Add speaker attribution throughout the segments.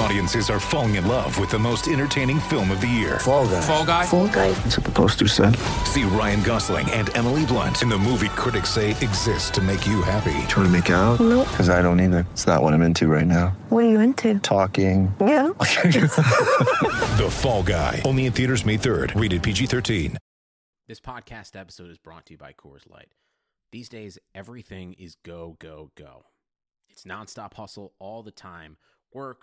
Speaker 1: Audiences are falling in love with the most entertaining film of the year.
Speaker 2: Fall guy.
Speaker 1: Fall Guy.
Speaker 3: Fall guy.
Speaker 2: That's what the poster said.
Speaker 1: See Ryan Gosling and Emily Blunt in the movie critics say exists to make you happy.
Speaker 2: Trying to make it out?
Speaker 3: Nope.
Speaker 2: Because I don't either. It's not what I'm into right now.
Speaker 3: What are you into?
Speaker 2: Talking.
Speaker 3: Yeah.
Speaker 1: The Fall Guy. Only in theaters May 3rd. Rated PG-13.
Speaker 4: This podcast episode is brought to you by Coors Light. These days, everything is go, go, go. It's nonstop hustle all the time. Work,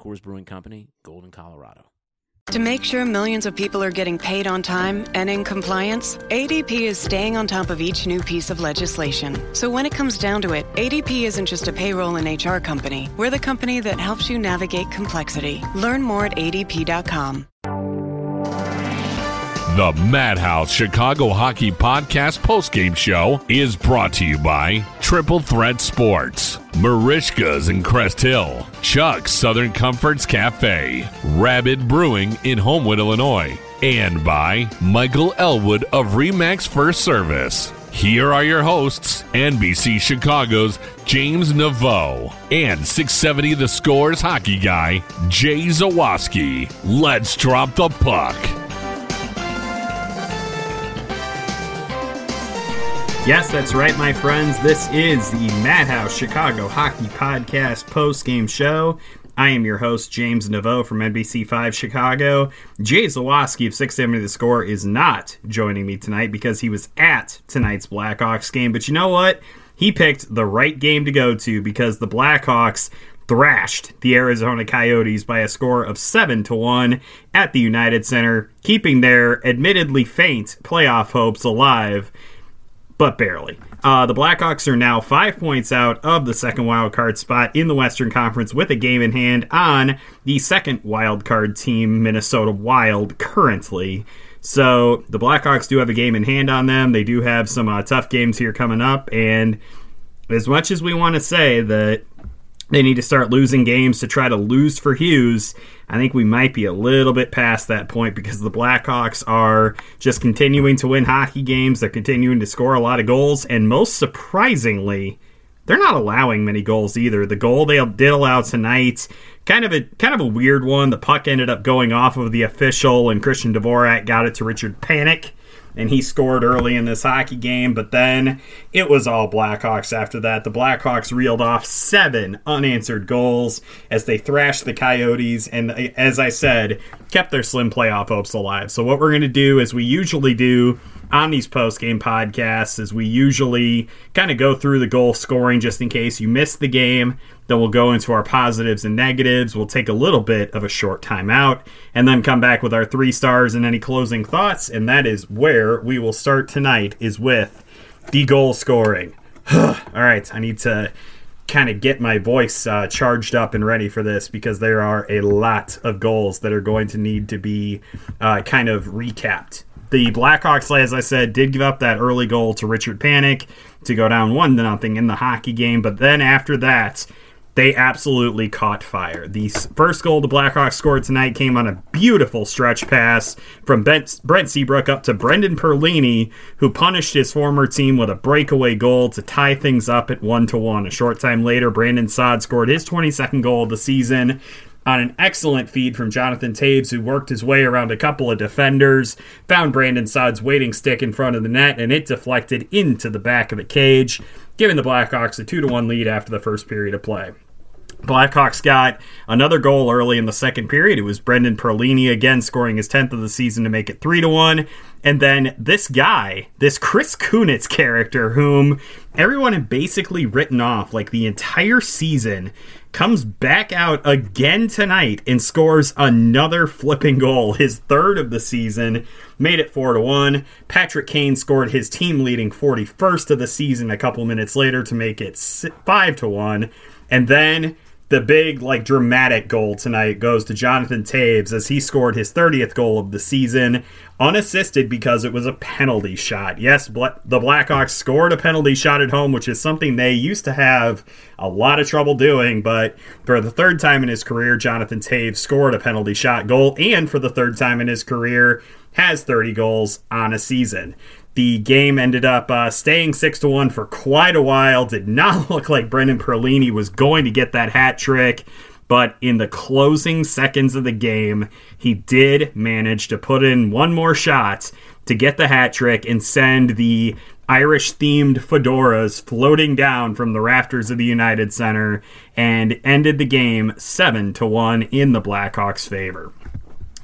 Speaker 4: Coors Brewing Company, Golden, Colorado.
Speaker 5: To make sure millions of people are getting paid on time and in compliance, ADP is staying on top of each new piece of legislation. So when it comes down to it, ADP isn't just a payroll and HR company. We're the company that helps you navigate complexity. Learn more at adp.com.
Speaker 6: The Madhouse Chicago Hockey Podcast postgame show is brought to you by Triple Threat Sports, Marishka's in Crest Hill, Chuck's Southern Comforts Cafe, Rabbit Brewing in Homewood, Illinois, and by Michael Elwood of Remax First Service. Here are your hosts, NBC Chicago's James Neveau and 670 The Scores hockey guy, Jay Zawaski. Let's drop the puck.
Speaker 7: Yes, that's right, my friends. This is the Madhouse Chicago Hockey Podcast post-game show. I am your host, James Neveau from NBC5 Chicago. Jay Zawaski of 670 The Score is not joining me tonight because he was at tonight's Blackhawks game. But you know what? He picked the right game to go to because the Blackhawks thrashed the Arizona Coyotes by a score of 7 to 1 at the United Center, keeping their admittedly faint playoff hopes alive but barely. Uh, the Blackhawks are now five points out of the second wild card spot in the Western Conference with a game in hand on the second wild card team, Minnesota Wild, currently. So the Blackhawks do have a game in hand on them. They do have some uh, tough games here coming up, and as much as we want to say that they need to start losing games to try to lose for Hughes. I think we might be a little bit past that point because the Blackhawks are just continuing to win hockey games. They're continuing to score a lot of goals, and most surprisingly, they're not allowing many goals either. The goal they did allow tonight, kind of a kind of a weird one. The puck ended up going off of the official, and Christian Dvorak got it to Richard Panik and he scored early in this hockey game, but then it was all Blackhawks after that. The Blackhawks reeled off seven unanswered goals as they thrashed the Coyotes, and as I said, kept their slim playoff hopes alive. So, what we're going to do, as we usually do on these post game podcasts, is we usually kind of go through the goal scoring just in case you missed the game. Then we'll go into our positives and negatives. We'll take a little bit of a short timeout and then come back with our three stars and any closing thoughts. And that is where we will start tonight is with the goal scoring. All right, I need to kind of get my voice uh, charged up and ready for this because there are a lot of goals that are going to need to be uh, kind of recapped. The Blackhawks, as I said, did give up that early goal to Richard Panik to go down one to nothing in the hockey game, but then after that, they absolutely caught fire. The first goal the Blackhawks scored tonight came on a beautiful stretch pass from Brent Seabrook up to Brendan Perlini, who punished his former team with a breakaway goal to tie things up at one to one. A short time later, Brandon Saad scored his 22nd goal of the season. On an excellent feed from Jonathan Toews, who worked his way around a couple of defenders, found Brandon Saad's waiting stick in front of the net, and it deflected into the back of the cage, giving the Blackhawks a 2 to 1 lead after the first period of play. Blackhawks got another goal early in the second period. It was Brendan Perlini again scoring his 10th of the season to make it 3 to 1. And then this guy, this Chris Kunitz character, whom everyone had basically written off like the entire season, comes back out again tonight and scores another flipping goal, his third of the season, made it 4 to 1. Patrick Kane scored his team leading 41st of the season a couple minutes later to make it 5 to 1. And then the big like dramatic goal tonight goes to Jonathan Toews as he scored his 30th goal of the season unassisted because it was a penalty shot. Yes, the Blackhawks scored a penalty shot at home, which is something they used to have a lot of trouble doing, but for the third time in his career Jonathan Toews scored a penalty shot goal and for the third time in his career has 30 goals on a season. The game ended up uh, staying six to one for quite a while. Did not look like Brendan Perlini was going to get that hat trick, but in the closing seconds of the game, he did manage to put in one more shot to get the hat trick and send the Irish themed fedoras floating down from the rafters of the United Center and ended the game 7 to 1 in the Blackhawks' favor.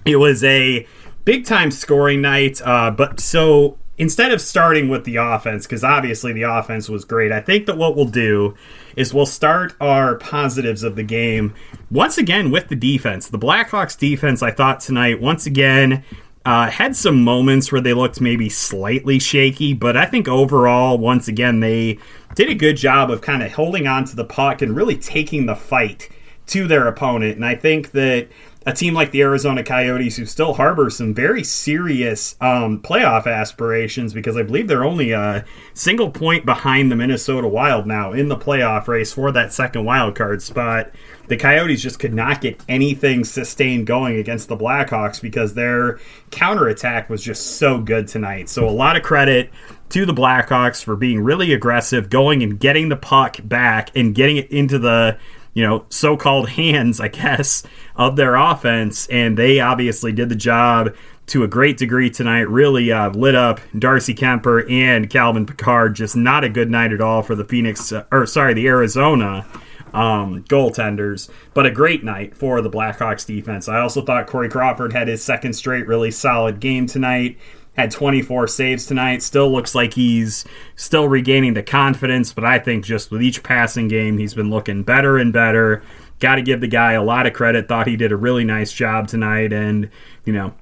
Speaker 7: It was a big time scoring night, uh, but so instead of starting with the offense, because obviously the offense was great, I think that what we'll do is we'll start our positives of the game once again with the defense. The Blackhawks defense, I thought tonight, once again, uh, had some moments where they looked maybe slightly shaky, but I think overall, once again, they did a good job of kind of holding on to the puck and really taking the fight to their opponent. And I think that a team like the Arizona Coyotes, who still harbor some very serious um, playoff aspirations, because I believe they're only a single point behind the Minnesota Wild now in the playoff race for that second wild card spot. The Coyotes just could not get anything sustained going against the Blackhawks because their counterattack was just so good tonight. So, a lot of credit to the Blackhawks for being really aggressive, going and getting the puck back and getting it into the you know, so called hands, I guess, of their offense. And they obviously did the job to a great degree tonight. Really uh, lit up Darcy Kuemper and Calvin Pickard. Just not a good night at all for the Phoenix, uh, or sorry, the Arizona um, goaltenders, but a great night for the Blackhawks defense. I also thought Corey Crawford had his second straight really solid game tonight had 24 saves tonight. Still looks like he's still regaining the confidence, but I think just with each passing game, he's been looking better and better. Got to give the guy a lot of credit. Thought he did a really nice job tonight, and you know.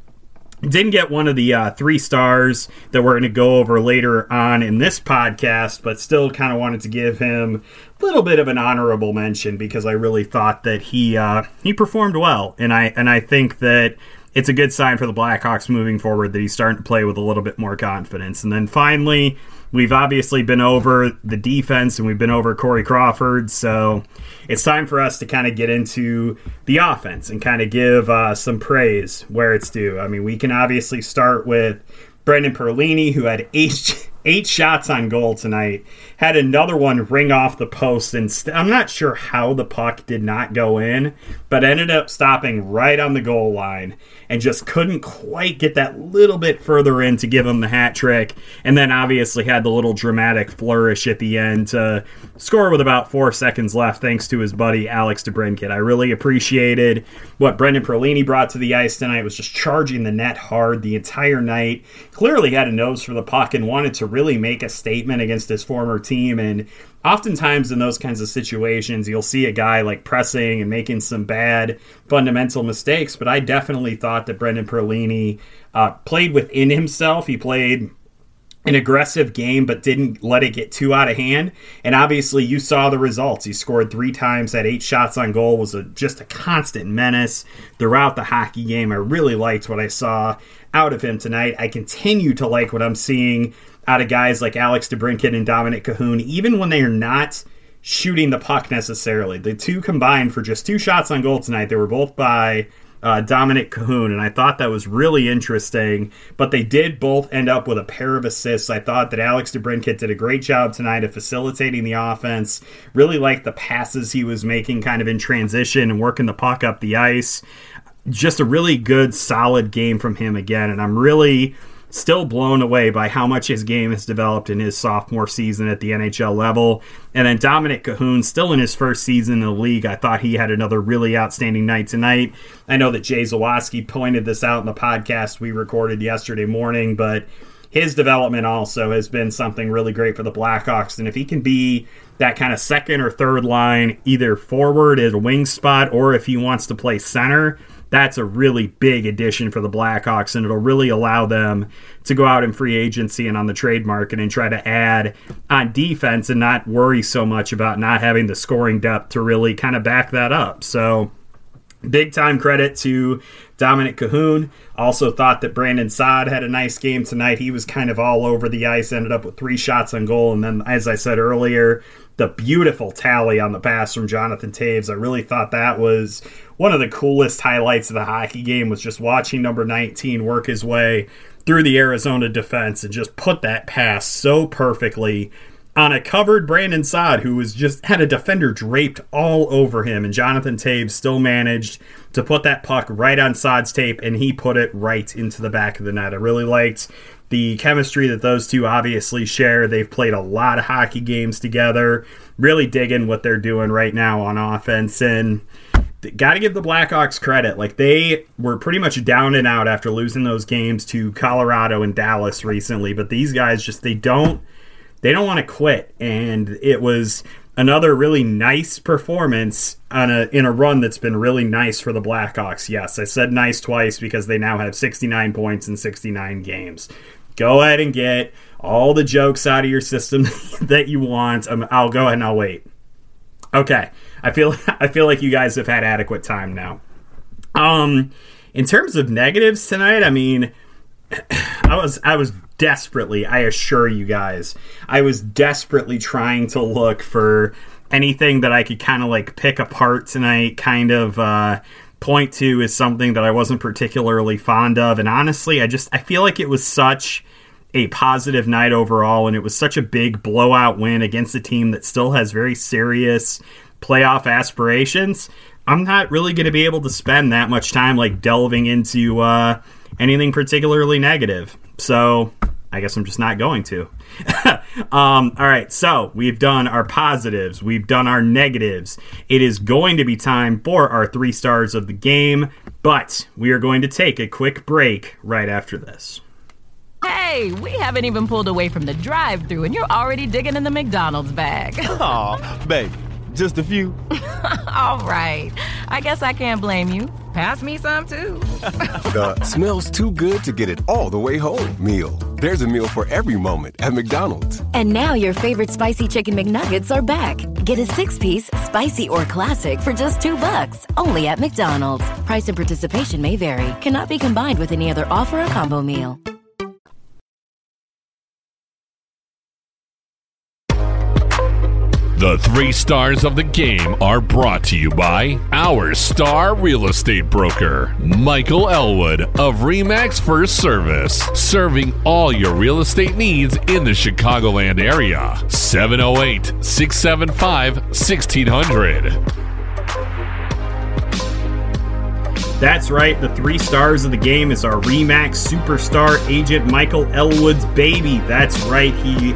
Speaker 7: Didn't get one of the uh, three stars that we're going to go over later on in this podcast, but still kind of wanted to give him a little bit of an honorable mention because I really thought that he uh, he performed well, and I and I think that it's a good sign for the Blackhawks moving forward that he's starting to play with a little bit more confidence. And then finally, we've obviously been over the defense and we've been over Corey Crawford. So it's time for us to kind of get into the offense and kind of give uh, some praise where it's due. I mean, we can obviously start with Brendan Perlini, who had eight eight shots on goal tonight. Had another one ring off the post, and st- I'm not sure how the puck did not go in, but ended up stopping right on the goal line and just couldn't quite get that little bit further in to give him the hat trick. And then obviously had the little dramatic flourish at the end to score with about four seconds left, thanks to his buddy Alex DeBrincat. I really appreciated what Brendan Perlini brought to the ice tonight. Was just charging the net hard the entire night. Clearly had a nose for the puck and wanted to really make a statement against his former team and oftentimes in those kinds of situations, you'll see a guy like pressing and making some bad fundamental mistakes. But I definitely thought that Brendan Perlini uh, played within himself. He played an aggressive game, but didn't let it get too out of hand. And obviously, you saw the results. He scored three times, had eight shots on goal, was a, just a constant menace throughout the hockey game. I really liked what I saw out of him tonight. I continue to like what I'm seeing out of guys like Alex DeBrincat and Dominik Kahun, even when they are not shooting the puck necessarily. The two combined for just two shots on goal tonight. They were both by uh, Dominik Kahun, and I thought that was really interesting. But they did both end up with a pair of assists. I thought that Alex DeBrincat did a great job tonight of facilitating the offense. Really liked the passes he was making kind of in transition and working the puck up the ice. Just a really good, solid game from him again, and I'm really still blown away by how much his game has developed in his sophomore season at the NHL level. And then Dominik Kahun, still in his first season in the league, I thought he had another really outstanding night tonight. I know that Jay Zawaski pointed this out in the podcast we recorded yesterday morning, but his development also has been something really great for the Blackhawks. And if he can be that kind of second or third line, either forward at a wing spot or if he wants to play center, that's a really big addition for the Blackhawks, and it'll really allow them to go out in free agency and on the trade market and try to add on defense and not worry so much about not having the scoring depth to really kind of back that up. So, big time credit to Dominik Kahun. Also thought that Brandon Saad had a nice game tonight. He was kind of all over the ice, ended up with three shots on goal, and then, as I said earlier, the beautiful tally on the pass from Jonathan Toews. I really thought that was one of the coolest highlights of the hockey game was just watching number 19 work his way through the Arizona defense and just put that pass so perfectly on a covered Brandon Saad, who was just had a defender draped all over him, and Jonathan Toews still managed to put that puck right on Saad's tape, and he put it right into the back of the net. I really liked the chemistry that those two obviously share. They've played a lot of hockey games together. Really digging what they're doing right now on offense, and got to give the Blackhawks credit. Like they were pretty much down and out after losing those games to Colorado and Dallas recently, but these guys just they don't they don't want to quit and it was another really nice performance on a in a run that's been really nice for the Blackhawks. Yes, I said nice twice because they now have 69 points in 69 games. Go ahead and get all the jokes out of your system that you want. Um, I'll go ahead and I'll wait. Okay. I feel I feel like you guys have had adequate time now. Um, in terms of negatives tonight, I mean, I was I was desperately, I assure you guys, I was desperately trying to look for anything that I could kind of like pick apart tonight, kind of uh, point to as something that I wasn't particularly fond of. And honestly, I just I feel like it was such a positive night overall, and it was such a big blowout win against a team that still has very serious playoff aspirations, I'm not really going to be able to spend that much time like delving into uh, anything particularly negative. So I guess I'm just not going to. um, all right, so we've done our positives, we've done our negatives. It is going to be time for our three stars of the game, but we are going to take a quick break right after this.
Speaker 8: Hey, we haven't even pulled away from the drive through, and you're already digging in the McDonald's bag.
Speaker 9: Aw, baby. Just a few.
Speaker 8: All right. I guess I can't blame you. Pass me some too.
Speaker 9: the smells too good to get it all the way home meal. There's a meal for every moment at McDonald's.
Speaker 10: And now your favorite spicy chicken McNuggets are back. Get a six-piece spicy or classic for just 2 bucks, only at McDonald's. Price and participation may vary. Cannot be combined with any other offer or combo meal.
Speaker 6: The three stars of the game are brought to you by our star real estate broker, Michael Elwood of REMAX First Service, serving all your real estate needs in the Chicagoland area. 708 675 1600.
Speaker 7: That's right. The three stars of the game is our Remax superstar agent Michael Elwood's baby. That's right. He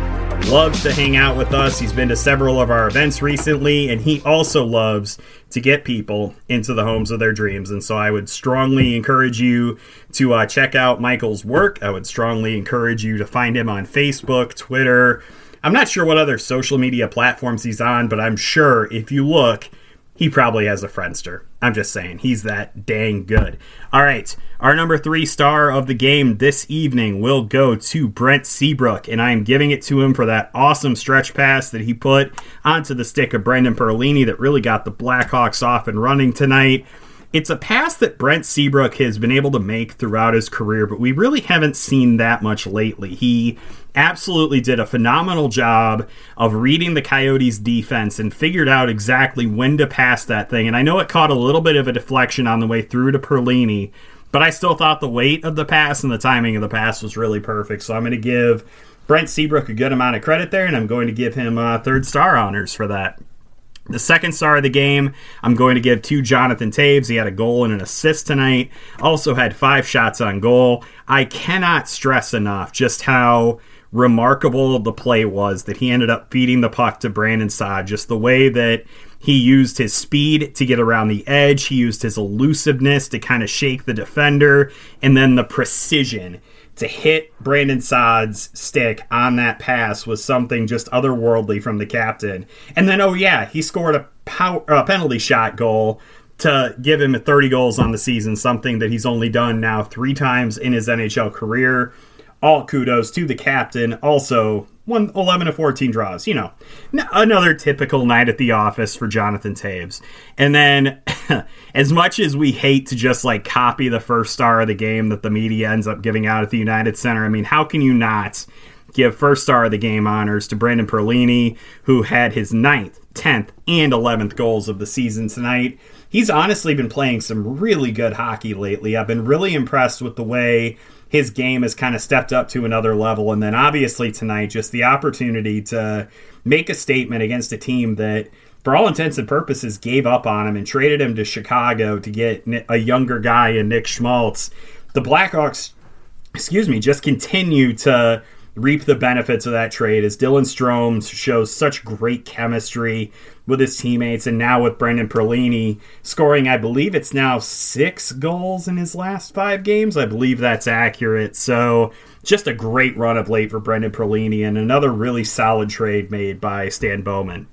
Speaker 7: loves to hang out with us. He's been to several of our events recently, and he also loves to get people into the homes of their dreams. And so I would strongly encourage you to uh, check out Michael's work. I would strongly encourage you to find him on Facebook, Twitter. I'm not sure what other social media platforms he's on, but I'm sure if you look, he probably has a Friendster. I'm just saying, he's that dang good. All right, our number three star of the game this evening will go to Brent Seabrook, and I am giving it to him for that awesome stretch pass that he put onto the stick of Brendan Perlini that really got the Blackhawks off and running tonight. It's a pass that Brent Seabrook has been able to make throughout his career, but we really haven't seen that much lately. He absolutely did a phenomenal job of reading the Coyotes defense and figured out exactly when to pass that thing. And I know it caught a little bit of a deflection on the way through to Perlini, but I still thought the weight of the pass and the timing of the pass was really perfect. So I'm going to give Brent Seabrook a good amount of credit there, and I'm going to give him uh, third star honors for that. The second star of the game, I'm going to give to Jonathan Toews. He had a goal and an assist tonight. Also had five shots on goal. I cannot stress enough just how remarkable the play was that he ended up feeding the puck to Brandon Saad. Just the way that he used his speed to get around the edge, he used his elusiveness to kind of shake the defender, and then the precision to hit Brandon Saad's stick on that pass was something just otherworldly from the captain. And then, oh yeah, he scored a, power, a penalty shot goal to give him 30 goals on the season, something that he's only done now three times in his NHL career. All kudos to the captain. Also, one 11 to 14 draws. You know, another typical night at the office for Jonathan Toews. And then, as much as we hate to just like copy the first star of the game that the media ends up giving out at the United Center, I mean, how can you not give first star of the game honors to Brendan Perlini, who had his ninth, 10th, and 11th goals of the season tonight? He's honestly been playing some really good hockey lately. I've been really impressed with the way his game has kind of stepped up to another level. And then obviously tonight, just the opportunity to make a statement against a team that, for all intents and purposes, gave up on him and traded him to Chicago to get a younger guy in Nick Schmaltz. The Blackhawks, excuse me, just continue to reap the benefits of that trade as Dylan Strome shows such great chemistry with his teammates and now with Brendan Perlini scoring, I believe it's now six goals in his last five games. I believe that's accurate. So just a great run of late for Brendan Perlini and another really solid trade made by Stan Bowman.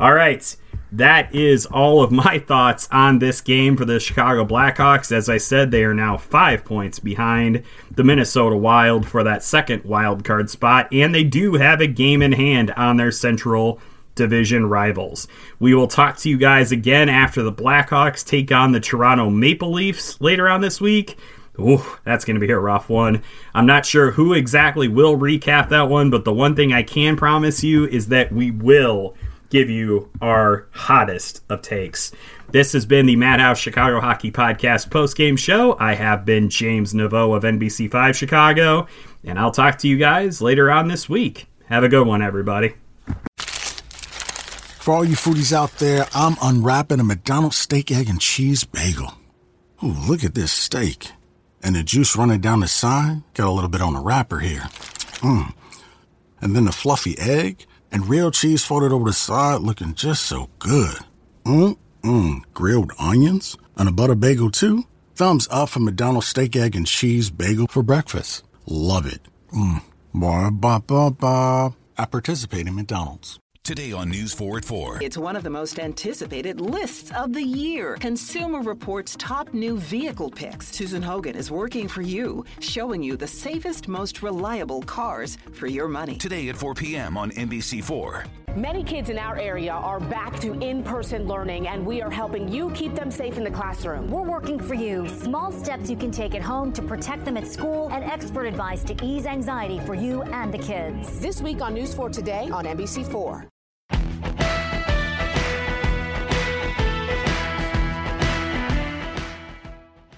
Speaker 7: All right that is all of my thoughts on this game for the Chicago Blackhawks. As I said, they are now five points behind the Minnesota Wild for that second wild card spot, and they do have a game in hand on their Central Division rivals. We will talk to you guys again after the Blackhawks take on the Toronto Maple Leafs later on this week. Ooh, that's going to be a rough one. I'm not sure who exactly will recap that one, but the one thing I can promise you is that we will give you our hottest of takes. This has been the Madhouse Chicago Hockey Podcast post-game show. I have been James Neveau of NBC5 Chicago, and I'll talk to you guys later on this week. Have a good one, everybody.
Speaker 11: For all you foodies out there, I'm unwrapping a McDonald's steak, egg, and cheese bagel. Ooh, look at this steak. And the juice running down the side. Got a little bit on the wrapper here. Mmm. And then the fluffy egg and real cheese folded over the side looking just so good. Mmm, grilled onions and a butter bagel too. Thumbs up for McDonald's steak, egg, and cheese bagel for breakfast. Love it. Mmm. Ba ba ba ba. I participate in McDonald's.
Speaker 12: Today on News 4 at 4.
Speaker 13: It's one of the most anticipated lists of the year. Consumer Reports top new vehicle picks. Susan Hogan is working for you, showing you the safest, most reliable cars for your money.
Speaker 12: Today at 4 p.m. on NBC4.
Speaker 14: Many kids in our area are back to in person learning, and we are helping you keep them safe in the classroom.
Speaker 15: We're working for you. Small steps you can take at home to protect them at school, and expert advice to ease anxiety for you and the kids.
Speaker 14: This week on News 4 Today on NBC4.